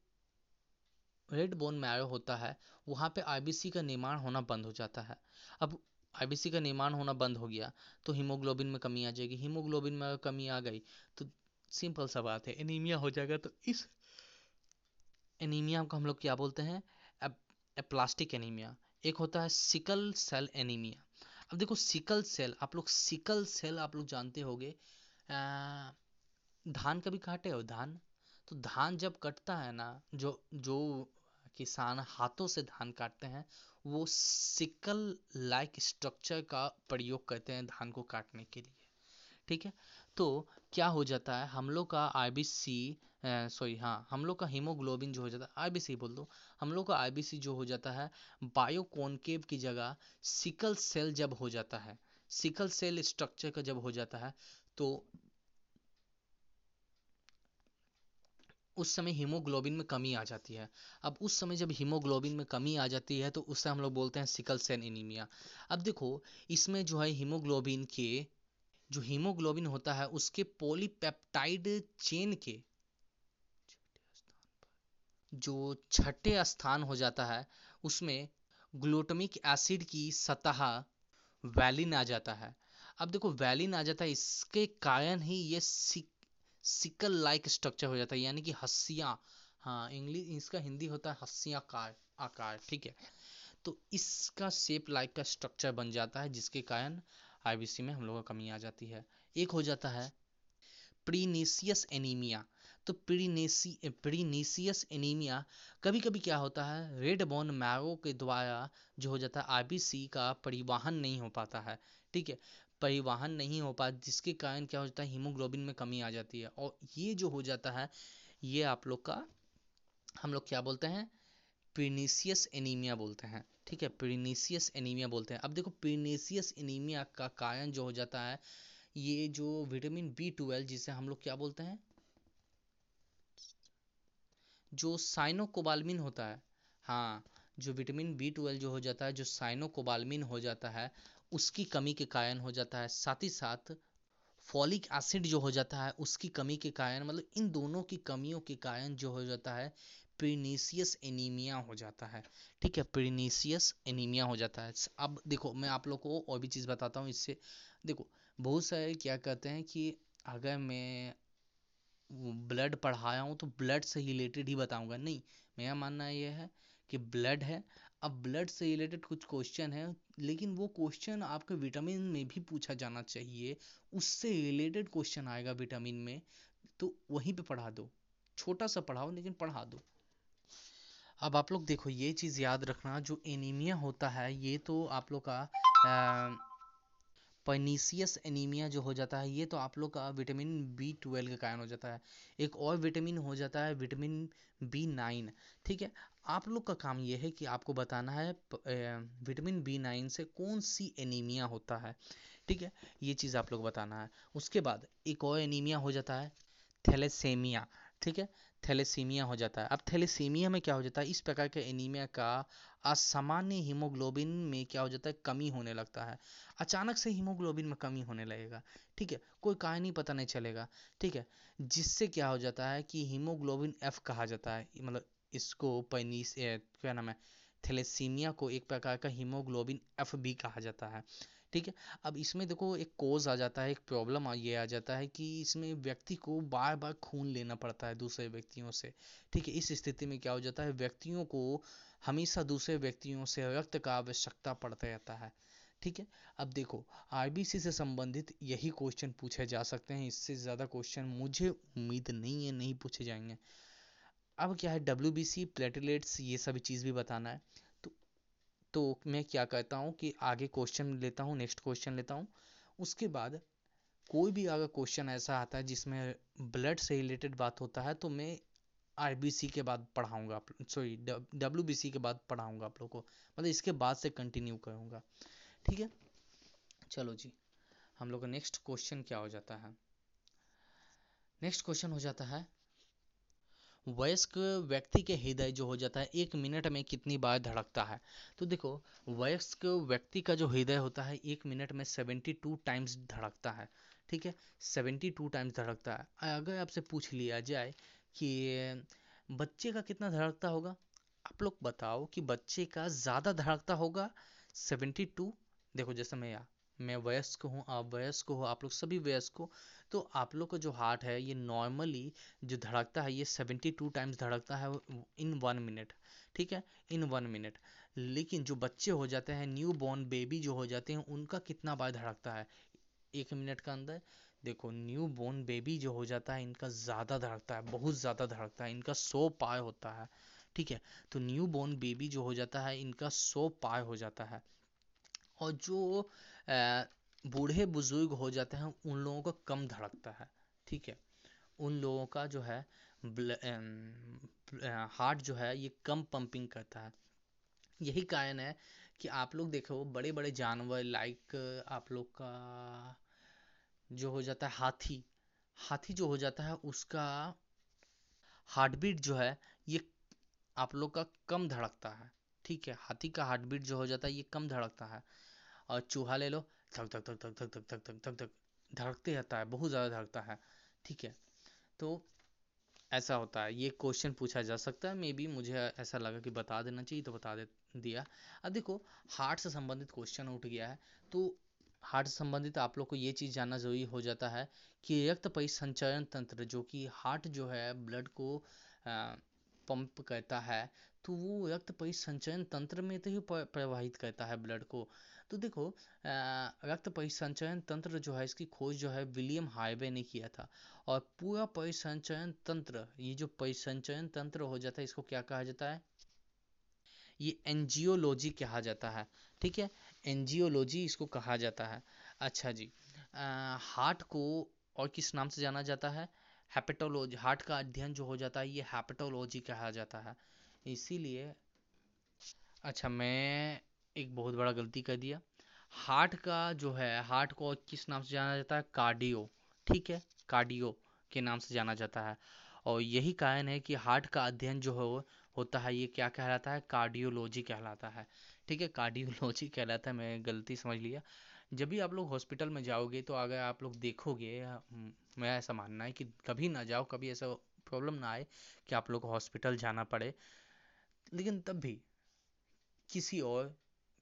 रेड बोन मैरो होता है, वहाँ पे आईबीसी का निर्माण होना बंद हो जाता है। अब आईबीसी का निर्माण होना बंद हो गया तो हीमोग्लोबिन में कमी आ जाएगी। हीमोग्लोबिन में कमी आ गई तो सिंपल सा बात है एनीमिया हो जाएगा। तो इस एनीमिया को हम लोग क्या बोलते हैं? प्लास्टिक एनीमिया एक होता है सिकल सेल एनीमिया अब देखो सिकल सेल आप लोग सिकल सेल आप लोग जानते होंगे धान कभी काटे हो? धान? तो धान जब कटता है ना, जो जो किसान हाथों से धान काटते हैं, वो सिकल लाइक स्ट्रक्चर का प्रयोग करते हैं धान को काटने के लिए। ठीक है? तो क्या हो जाता है? हम लोग का आई बी सी सॉरी हाँ हम लोग का हीमोग्लोबिन जो हो जाता है आई बी सी बोल दो, हम लोग का आई बी सी जो हो जाता है बायोकॉनकेव की जगह सिकल सेल जब हो जाता है सिकल सेल स्ट्रक्चर का जब हो जाता है तो उस समय हीमोग्लोबिन में कमी आ जाती है। अब उस समय जब हीमोग्लोबिन में कमी आ जाती है तो उससे हम लोग बोलते हैं सिकल सेल एनीमिया अब देखो, इसमें जो है हीमोग्लोबिन के जो हीमोग्लोबिन होता है उसके पॉलीपेप्टाइड चेन के जो छठे स्थान हो जाता है उसमें ग्लूटमिक एसिड की सतह वैलिन आ जाता है। अब देखो वैलिन आ जाता है इसके कारण ही ये सिक, सिकल लाइक स्ट्रक्चर हो जाता है यानी कि हस्सियाँ। हाँ इंग्लिश इसका हिंदी होता है हस्सियाँ आकार आकार ठीक है? तो इसका शेप लाइक का स्ट्रक्चर बन जाता है जिसके कारण आईबीसी में हम लोग का कमी आ जाती है। एक हो जाता है प्रीनीसियस एनीमिया। तो प्रीनेसी, प्रीनीसियस एनीमिया कभी कभी क्या होता है, रेड बोन मैरो के द्वारा जो हो जाता है आरबीसी का परिवहन नहीं हो पाता है, ठीक है? परिवहन नहीं हो पाता जिसके कारण क्या हो जाता है, हीमोग्लोबिन में कमी आ जाती है। और ये जो हो जाता है, ये आप लोग का, हम लोग क्या बोलते हैं, प्रीनीसियस एनीमिया बोलते हैं। ठीक है प्रीनीसियस एनीमिया बोलते हैं। अब देखो प्रीनीसियस एनीमिया का कारण जो हो जाता है, ये जो विटामिन बी ट्वेल्व जिसे हम लोग क्या बोलते हैं? जो साइनोकोबाल्मिन होता है हाँ जो विटामिन बी ट्वेल्व जो हो जाता है, जो साइनोकोबाल्मिन हो जाता है, उसकी कमी के कारण हो जाता है। साथ ही साथ फॉलिक एसिड जो हो जाता है, उसकी कमी के कारण मतलब इन दोनों की कमियों के कारण जो हो जाता है प्रीनीसियस एनीमिया हो जाता है। ठीक है, प्रीनीसियस एनीमिया हो जाता है। अब देखो, मैं आप लोग को और भी चीज़ बताता हूँ इससे। देखो, बहुत सारे क्या कहते हैं कि अगर मैं ब्लड पढ़ाया हूँ तो ब्लड से रिलेटेड ही बताऊँगा। नहीं, मेरा मानना यह है कि ब्लड है। अब ब्लड से रिलेटेड कुछ क्वेश्चन है, लेकिन वो क्वेश्चन आपके विटामिन में भी पूछा जाना चाहिए। उससे रिलेटेड क्वेश्चन आएगा विटामिन में तो वहीं पे पढ़ा दो। छोटा सा पढ़ाओ, लेकिन पढ़ा दो। अब आप लोग देखो, ये चीज़ याद रखना, जो एनीमिया होता है, ये तो आप लोग का पर्नीसियस एनीमिया जो हो जाता है, ये तो आप लोग का विटामिन बी ट्वेल्व के कारण हो जाता है। एक और विटामिन हो जाता है विटामिन बी नाइन ठीक है? आप लोग का काम ये है कि आपको बताना है विटामिन बी नाइन से कौन सी एनीमिया होता है। ठीक है? ये चीज़ आप लोग बताना है। उसके बाद एक और एनीमिया हो जाता है थैलेसेमिया ठीक है? थैलेसीमिया हो जाता है। अब थैलेसीमिया में क्या हो जाता है? इस प्रकार के एनीमिया का असामान्य हीमोग्लोबिन में क्या हो जाता है? कमी होने लगता है। अचानक से हीमोग्लोबिन में कमी होने लगेगा। ठीक है? कोई नहीं पता नहीं चलेगा। ठीक है? जिससे क्या हो जाता है कि हीमोग्लोबिन एफ़ कहा जाता है। मतलब इसको पैनीस क्या नाम है? थैलेसीमिया को एक प्रकार का हीमोग्लोबिन एफ़ भी कहा जाता है। ठीक है? अब इसमें देखो एक कोज आ जाता है, एक प्रॉब्लम ये आ जाता है कि इसमें व्यक्ति को बार बार खून लेना पड़ता है दूसरे व्यक्तियों से। ठीक है, इस स्थिति में क्या हो जाता है, व्यक्तियों को हमेशा दूसरे व्यक्तियों से रक्त का आवश्यकता पड़ता रहता है। ठीक है? अब देखो आरबीसी से संबंधित यही क्वेश्चन पूछे जा सकते हैं, इससे ज़्यादा क्वेश्चन मुझे उम्मीद नहीं है, नहीं पूछे जाएँगे। अब क्या है डब्ल्यू बी सी प्लेटलेट्स ये सभी चीज़ भी बताना है। तो मैं क्या कहता हूँ कि आगे क्वेश्चन लेता हूँ नेक्स्ट क्वेश्चन लेता हूँ। उसके बाद कोई भी अगर क्वेश्चन ऐसा आता है जिसमें ब्लड से रिलेटेड बात होता है तो मैं आरबीसी के बाद पढ़ाऊँगा सॉरी डब्ल्यूबीसी के बाद पढ़ाऊँगा आप लोग को। मतलब इसके बाद से कंटिन्यू करूँगा। ठीक है? चलो जी, हम लोग का नेक्स्ट क्वेश्चन क्या हो जाता है? नेक्स्ट क्वेश्चन हो जाता है वयस्क व्यक्ति के हृदय जो हो जाता है, एक मिनट में कितनी बार धड़कता है। तो देखो, वयस्क व्यक्ति का जो हृदय होता है, एक मिनट में सेवेंटी टू टाइम्स धड़कता है। ठीक है? सेवेंटी टू टाइम्स धड़कता है। अगर आपसे पूछ लिया जाए कि, बच्चे का कितना धड़कता होगा, आप लोग बताओ कि बच्चे का ज़्यादा धड़कता होगा सेवेंटी टू। देखो, जैसे मैं या मैं वयस्क हूँ, आप वयस्क हो, आप लोग सभी वयस्क हो तो आप लोग का जो हार्ट है, ये नॉर्मली जो धड़कता है, ये सेवेंटी टू टाइम्स धड़कता है इन वन मिनट ठीक है? इन वन मिनट लेकिन जो बच्चे हो जाते हैं न्यू बॉर्न बेबी जो हो जाते हैं, उनका कितना बार धड़कता है? एक मिनट का अंदर। देखो न्यू बॉर्न बेबी जो हो जाता है, इनका ज़्यादा धड़कता है, बहुत ज़्यादा धड़कता है, इनका सौ पार होता है, ठीक है? तो न्यू बॉर्न बेबी जो हो जाता है, इनका सौ पार हो जाता है। और जो बूढ़े बुज़ुर्ग हो जाते हैं, उन लोगों का कम धड़कता है, ठीक है? उन लोगों का जो है हार्ट जो है, ये कम पंपिंग करता है। यही कारण है कि आप लोग देखो बड़े बड़े जानवर लाइक आप लोग का जो हो जाता है, हाथी हाथी जो हो जाता है, उसका हार्ट बीट जो है, ये आप लोग का कम धड़कता है, ठीक है? हाथी का हार्ट बीट जो हो जाता है, ये कम धड़कता है। और चूहा ले लो धक धक धक धक धक धक धक धक धक धक धड़कते रहता है बहुत ज़्यादा धड़कता है ठीक है तो ऐसा होता है ये क्वेश्चन पूछा जा सकता है मे बी मुझे ऐसा लगा कि बता देना चाहिए तो बता दे दिया अब देखो हार्ट से संबंधित क्वेश्चन उठ गया है तो हार्ट से संबंधित आप लोग को ये चीज़ जानना ज़रूरी हो जाता है कि रक्त परिसंचरण तंत्र जो कि हार्ट जो है ब्लड को पंप करता है तो वो रक्त परिसंचयन तंत्र में तो ही प्रवाहित करता है ब्लड को तो देखो रक्त परिसंचयन तंत्र जो है, इसकी खोज जो है विलियम हार्वे ने किया था। और पूरा परिसंचयन तंत्र, ये जो परिसंचयन तंत्र हो जाता है, इसको क्या कहा जाता है? ये एंजियोलॉजी कहा जाता है। ठीक है? एंजियोलॉजी इसको कहा जाता है। अच्छा जी हार्ट को और किस नाम से जाना जाता है? हेपेटोलॉजी, हार्ट का अध्ययन जो हो जाता है, ये हेपेटोलॉजी कहा जाता है। इसीलिए अच्छा मैं एक बहुत बड़ा गलती कर दिया। हार्ट का जो है, हार्ट को किस नाम से जाना जाता है? कार्डियो, ठीक है? कार्डियो के नाम से जाना जाता है। और यही कारण है कि हार्ट का अध्ययन जो हो, होता है, ये क्या कहलाता है? कार्डियोलॉजी कहलाता है। ठीक है? कार्डियोलॉजी कहलाता है मैं गलती समझ लिया। जब भी आप लोग हॉस्पिटल में जाओगे तो अगर आप लोग देखोगे मेरा ऐसा मानना है कि कभी ना जाओ, कभी ऐसा प्रॉब्लम ना आए कि आप लोग को हॉस्पिटल जाना पड़े। लेकिन तब भी किसी और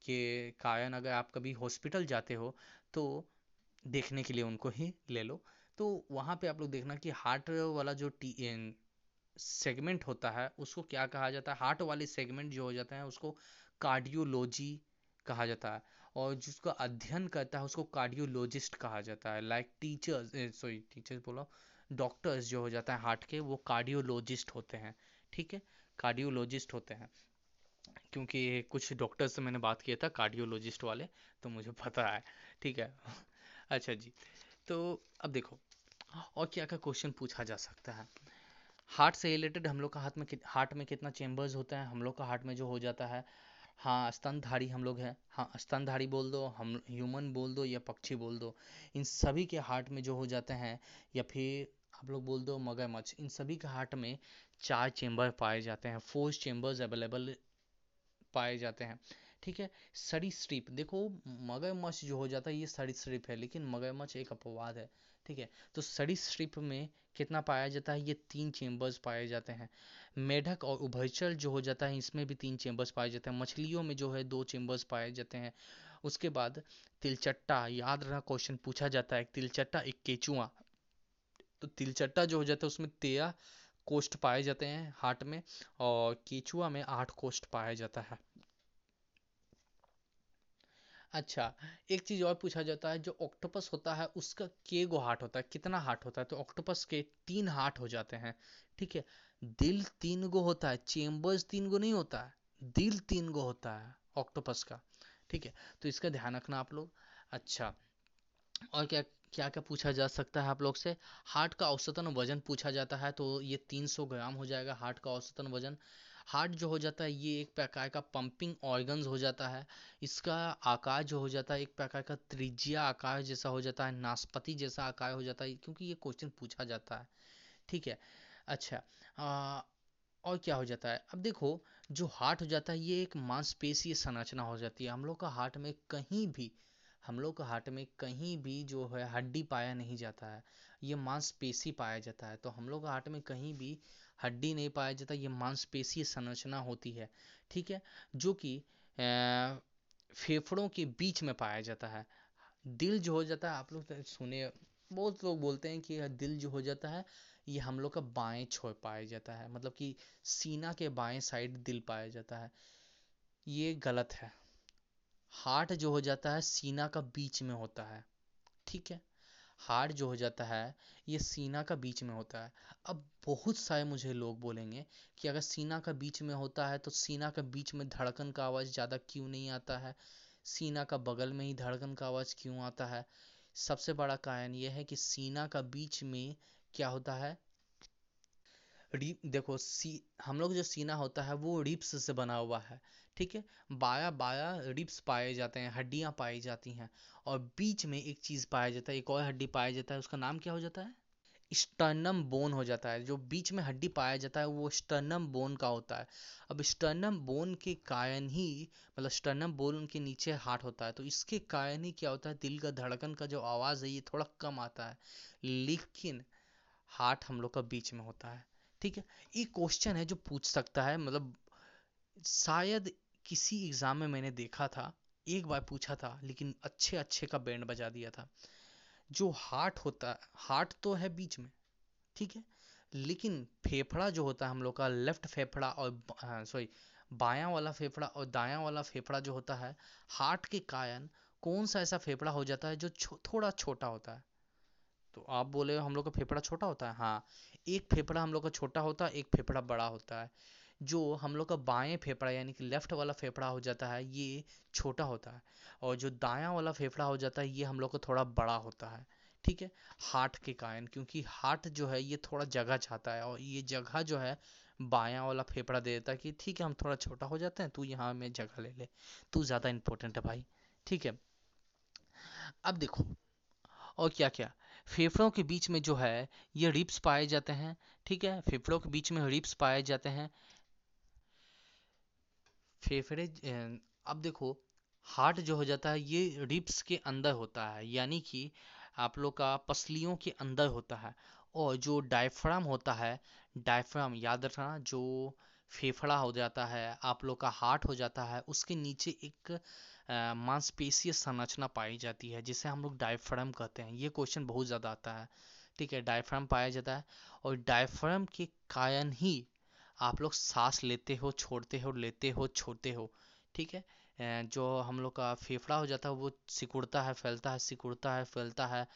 के कारण अगर आप कभी हॉस्पिटल जाते हो तो देखने के लिए उनको ही ले लो। तो वहाँ पे आप लोग देखना कि हार्ट वाला जो टी सेगमेंट होता है, उसको क्या कहा जाता है? हार्ट वाले सेगमेंट जो हो जाते हैं, उसको कार्डियोलॉजी कहा जाता है। और जिसका अध्ययन करता है, उसको कार्डियोलॉजिस्ट कहा जाता है। लाइक टीचर्स सॉरी टीचर्स बोला डॉक्टर्स जो हो जाता है हार्ट के, वो कार्डियोलॉजिस्ट होते हैं। ठीक है? कार्डियोलॉजिस्ट होते हैं। क्योंकि कुछ डॉक्टर से मैंने बात किया था कार्डियोलॉजिस्ट वाले तो मुझे पता है, ठीक है? अच्छा जी तो अब देखो, और क्या क्या क्वेश्चन पूछा जा सकता है? हार्ट से रिलेटेड हम लोग का हाथ में हार्ट में कितना चेम्बर्स होता है, हम लोग का हार्ट में जो हो जाता है हाँ स्तनधारी हम लोग हैं हाँ स्तनधारी बोल दो, हम ह्यूमन बोल दो या पक्षी बोल दो, इन सभी के हार्ट में जो हो जाते हैं, या फिर आप लोग बोल दो मगरमच्छ, इन सभी के हार्ट में चार चेम्बर पाए जाते हैं फोर चेम्बर्स अवेलेबल पाए जाते हैं। ठीक है? सरीसृप देखो, मगरमच्छ जो हो जाता है, ये सरीसृप है, लेकिन मगरमच्छ एक अपवाद है। ठीक है? तो सरीसृप में कितना पाया जाता है? ये तीन चेम्बर्स पाए जाते हैं। मेढक और उभयचर जो हो जाता है, इसमें भी तीन चेम्बर्स पाए जाते हैं। मछलियों में जो है, दो चेम्बर्स पाए जाते हैं। उसके बाद तिलचट्टा, याद रहा, क्वेश्चन पूछा जाता है। तिलचट्टा एक केचुआ। तो तिलचट्टा जो हो जाता है, उसमें तेरह कोष्ठ पाए जाते हैं हार्ट में और केचुआ में आठ कोष्ठ पाया जाता है। अच्छा एक चीज़ और पूछा जाता है, जो ऑक्टोपस होता है, उसका के गो हार्ट होता है, कितना हार्ट होता है? तो ऑक्टोपस के तीन हार्ट हो जाते हैं, ठीक है? दिल तीन गो होता है चेम्बर्स तीन गो नहीं होता है, दिल तीन गो होता है ऑक्टोपस का, ठीक है? तो इसका ध्यान रखना आप लोग। अच्छा और क्या क्या क्या पूछा जा सकता है आप लोग से? हार्ट का औसतन वज़न पूछा जाता है तो ये 300 ग्राम हो जाएगा हार्ट का औसतन वज़न। हार्ट जो हो जाता है ये एक प्रकार का पंपिंग ऑर्गन्स हो जाता है। इसका आकार जो हो जाता है एक प्रकार का त्रिज्या आकार जैसा हो जाता है नाशपति जैसा आकार हो जाता है क्योंकि ये क्वेश्चन पूछा जाता है। ठीक है? अच्छा आ, और क्या हो जाता है? अब देखो जो हार्ट हो जाता है ये एक मांसपेशीय संरचना हो जाती है। हम लोग का हार्ट में कहीं भी हम लोग का हार्ट में कहीं भी जो है हड्डी पाया नहीं जाता है, ये मांसपेशी पाया जाता है। तो हम लोग का हार्ट में कहीं भी हड्डी नहीं पाया जाता, ये मांसपेशी संरचना होती है, ठीक है? जो कि फेफड़ों के बीच में पाया जाता है। दिल जो हो जाता है, आप लोग तो सुने, बहुत लोग बोलते हैं कि दिल जो हो जाता है, ये हम लोग का बाएँ छोर पाया जाता है। मतलब कि सीना के बाएँ साइड दिल पाया जाता है। ये गलत है। हार्ट जो हो जाता है सीना का बीच में होता है, ठीक है? हार्ट जो हो जाता है, ये सीना का बीच में होता है। अब बहुत सारे मुझे लोग बोलेंगे कि अगर सीना का बीच में होता है तो सीना का बीच में धड़कन का आवाज़ ज़्यादा क्यों नहीं आता है? सीना का बगल में ही धड़कन का आवाज़ क्यों आता है? सबसे बड़ा कारण यह है कि सीना का बीच में क्या होता है? देखो, सी, हम लोग जो सीना होता है वो रिप्स से बना हुआ है। ठीक है? बाया बाया रिप्स पाए जाते हैं, हड्डियाँ पाई जाती हैं और बीच में एक चीज़ पाया जाता है, एक और हड्डी पाया जाता है, उसका नाम क्या हो जाता है? स्टर्नम बोन हो जाता है। जो बीच में हड्डी पाया जाता है, वो स्टर्नम बोन का होता है। अब स्टर्नम बोन के कारण ही मतलब स्टर्नम बोन के नीचे हार्ट होता है तो इसके कारण ही क्या होता है? दिल का धड़कन का जो आवाज़ है, ये थोड़ा कम आता है, लेकिन हार्ट हम लोग का बीच में होता है। ठीक है? ये क्वेश्चन है जो पूछ सकता है मतलब शायद किसी एग्ज़ाम में मैंने देखा था एक बार पूछा था लेकिन अच्छे अच्छे का बैंड बजा दिया था। जो हार्ट होता है हार्ट तो है बीच में ठीक है? लेकिन फेफड़ा जो होता है हम लोग का लेफ़्ट फेफड़ा और सॉरी बायां वाला फेफड़ा और दायां वाला फेफड़ा जो होता है हार्ट के कारण कौन सा ऐसा फेफड़ा हो जाता है जो छो, थोड़ा छोटा होता है? तो आप बोले हम लोग का फेफड़ा छोटा होता है? हाँ एक फेफड़ा हम लोग का छोटा होता है एक फेफड़ा बड़ा होता है। जो हम लोग का बाएँ फेफड़ा यानी कि लेफ़्ट वाला फेफड़ा हो जाता है, ये छोटा होता है और जो दायां वाला फेफड़ा हो जाता है, ये हम लोग का थोड़ा बड़ा होता है, ठीक है? हार्ट के कारण, क्योंकि हार्ट जो है, ये थोड़ा जगह चाहता है और ये जगह जो है, बायां वाला फेफड़ा दे देता है कि, ठीक है, हम थोड़ा छोटा हो जाते हैं, तू यहाँ में जगह ले ले, तू ज़्यादा इंपॉर्टेंट है भाई, ठीक है? अब देखो, और क्या क्या फेफड़ों के बीच में जो है, ये रिप्स पाए जाते हैं, ठीक है? फेफड़ों के बीच में रिप्स पाए जाते हैं फेफड़े अब देखो, हार्ट जो हो जाता है, ये रिप्स के अंदर होता है, यानी कि आप लोग का पसलियों के अंदर होता है। और जो डायफ्राम होता है, डायफ्राम याद रखना, जो फेफड़ा हो जाता है, आप लोग का हार्ट हो जाता है, उसके नीचे एक मांसपेशीय संरचना पाई जाती है, जिसे हम लोग डायफ्राम कहते हैं। ये क्वेश्चन बहुत ज़्यादा आता है। ठीक है, डायफ्राम पाया जाता है और डायफ्राम के कारण ही आप लोग सांस लेते हो, छोड़ते हो, लेते हो, छोड़ते हो, ठीक है? जो हम लोग का फेफड़ा हो जाता है, वो सिकुड़ता है, फैलता है, सिकुड़ता है, फैलता है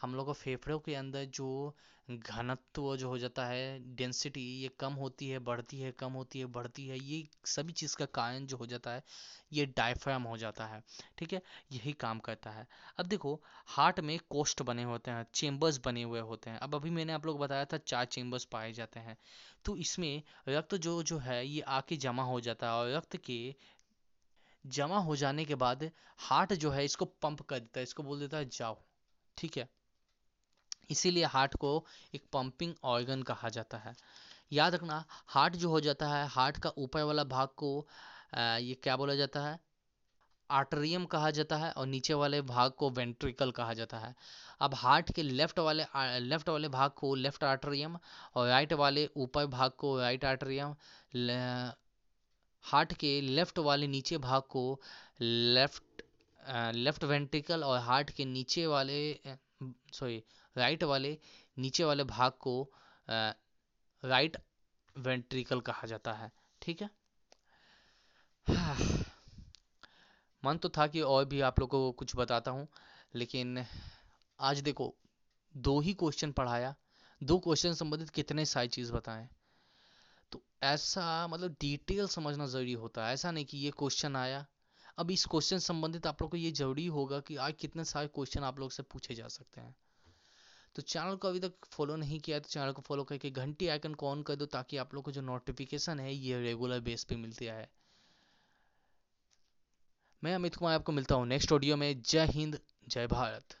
हम लोग को फेफड़ों के अंदर जो घनत्व जो हो जाता है डेंसिटी ये कम होती है, बढ़ती है, कम होती है, बढ़ती है, ये सभी चीज़ का कारण जो हो जाता है, ये डायफ्राम हो जाता है, ठीक है? यही काम करता है। अब देखो हार्ट में कोस्ट बने होते हैं चेम्बर्स बने हुए होते हैं। अब अभी मैंने आप लोग बताया था, चार चेम्बर्स पाए जाते हैं। तो इसमें रक्त जो जो है, ये आके जमा हो जाता है और रक्त के जमा हो जाने के बाद हार्ट जो है, इसको पंप कर देता है, इसको बोल देता है जाओ, ठीक है? इसीलिए हार्ट को एक पंपिंग ऑर्गन कहा जाता है। याद रखना, हार्ट जो हो जाता है, हार्ट का ऊपर वाला भाग को ये क्या बोला जाता है? आर्टरियम कहा जाता है और नीचे वाले भाग को वेंट्रिकल कहा जाता है। अब हार्ट के लेफ़्ट वाले लेफ़्ट वाले भाग को लेफ़्ट आर्टरियम और राइट वाले ऊपर भाग को राइट आर्टरियम हार्ट के लेफ़्ट वाले नीचे भाग को लेफ़्ट लेफ़्ट वेंट्रिकल और हार्ट के नीचे वाले सॉरी राइट वाले, नीचे वाले भाग को राइट वेंट्रिकल कहा जाता है, ठीक है? मन तो था कि और भी आप लोगों को कुछ बताता हूँ, लेकिन आज देखो, दो ही क्वेश्चन पढ़ाया, दो क्वेश्चन संबंधित कितने सारी चीज़ बताएँ। तो ऐसा मतलब डिटेल समझना ज़रूरी होता है, ऐसा नहीं कि ये क्वेश्चन आया। अब इस क्वेश्चन संबंधित आप लोग को ये ज़रूरी होगा कि आज कितने सारे क्वेश्चन आप लोग से पूछे जा सकते हैं। तो चैनल को अभी तक फॉलो नहीं किया तो चैनल को फॉलो करके घंटी आइकन को ऑन कर दो ताकि आप लोग को जो नोटिफिकेशन है, ये रेगुलर बेस पे मिलती है मैं अमित कुमार आपको मिलता हूँ नेक्स्ट ऑडियो में। जय हिंद, जय भारत।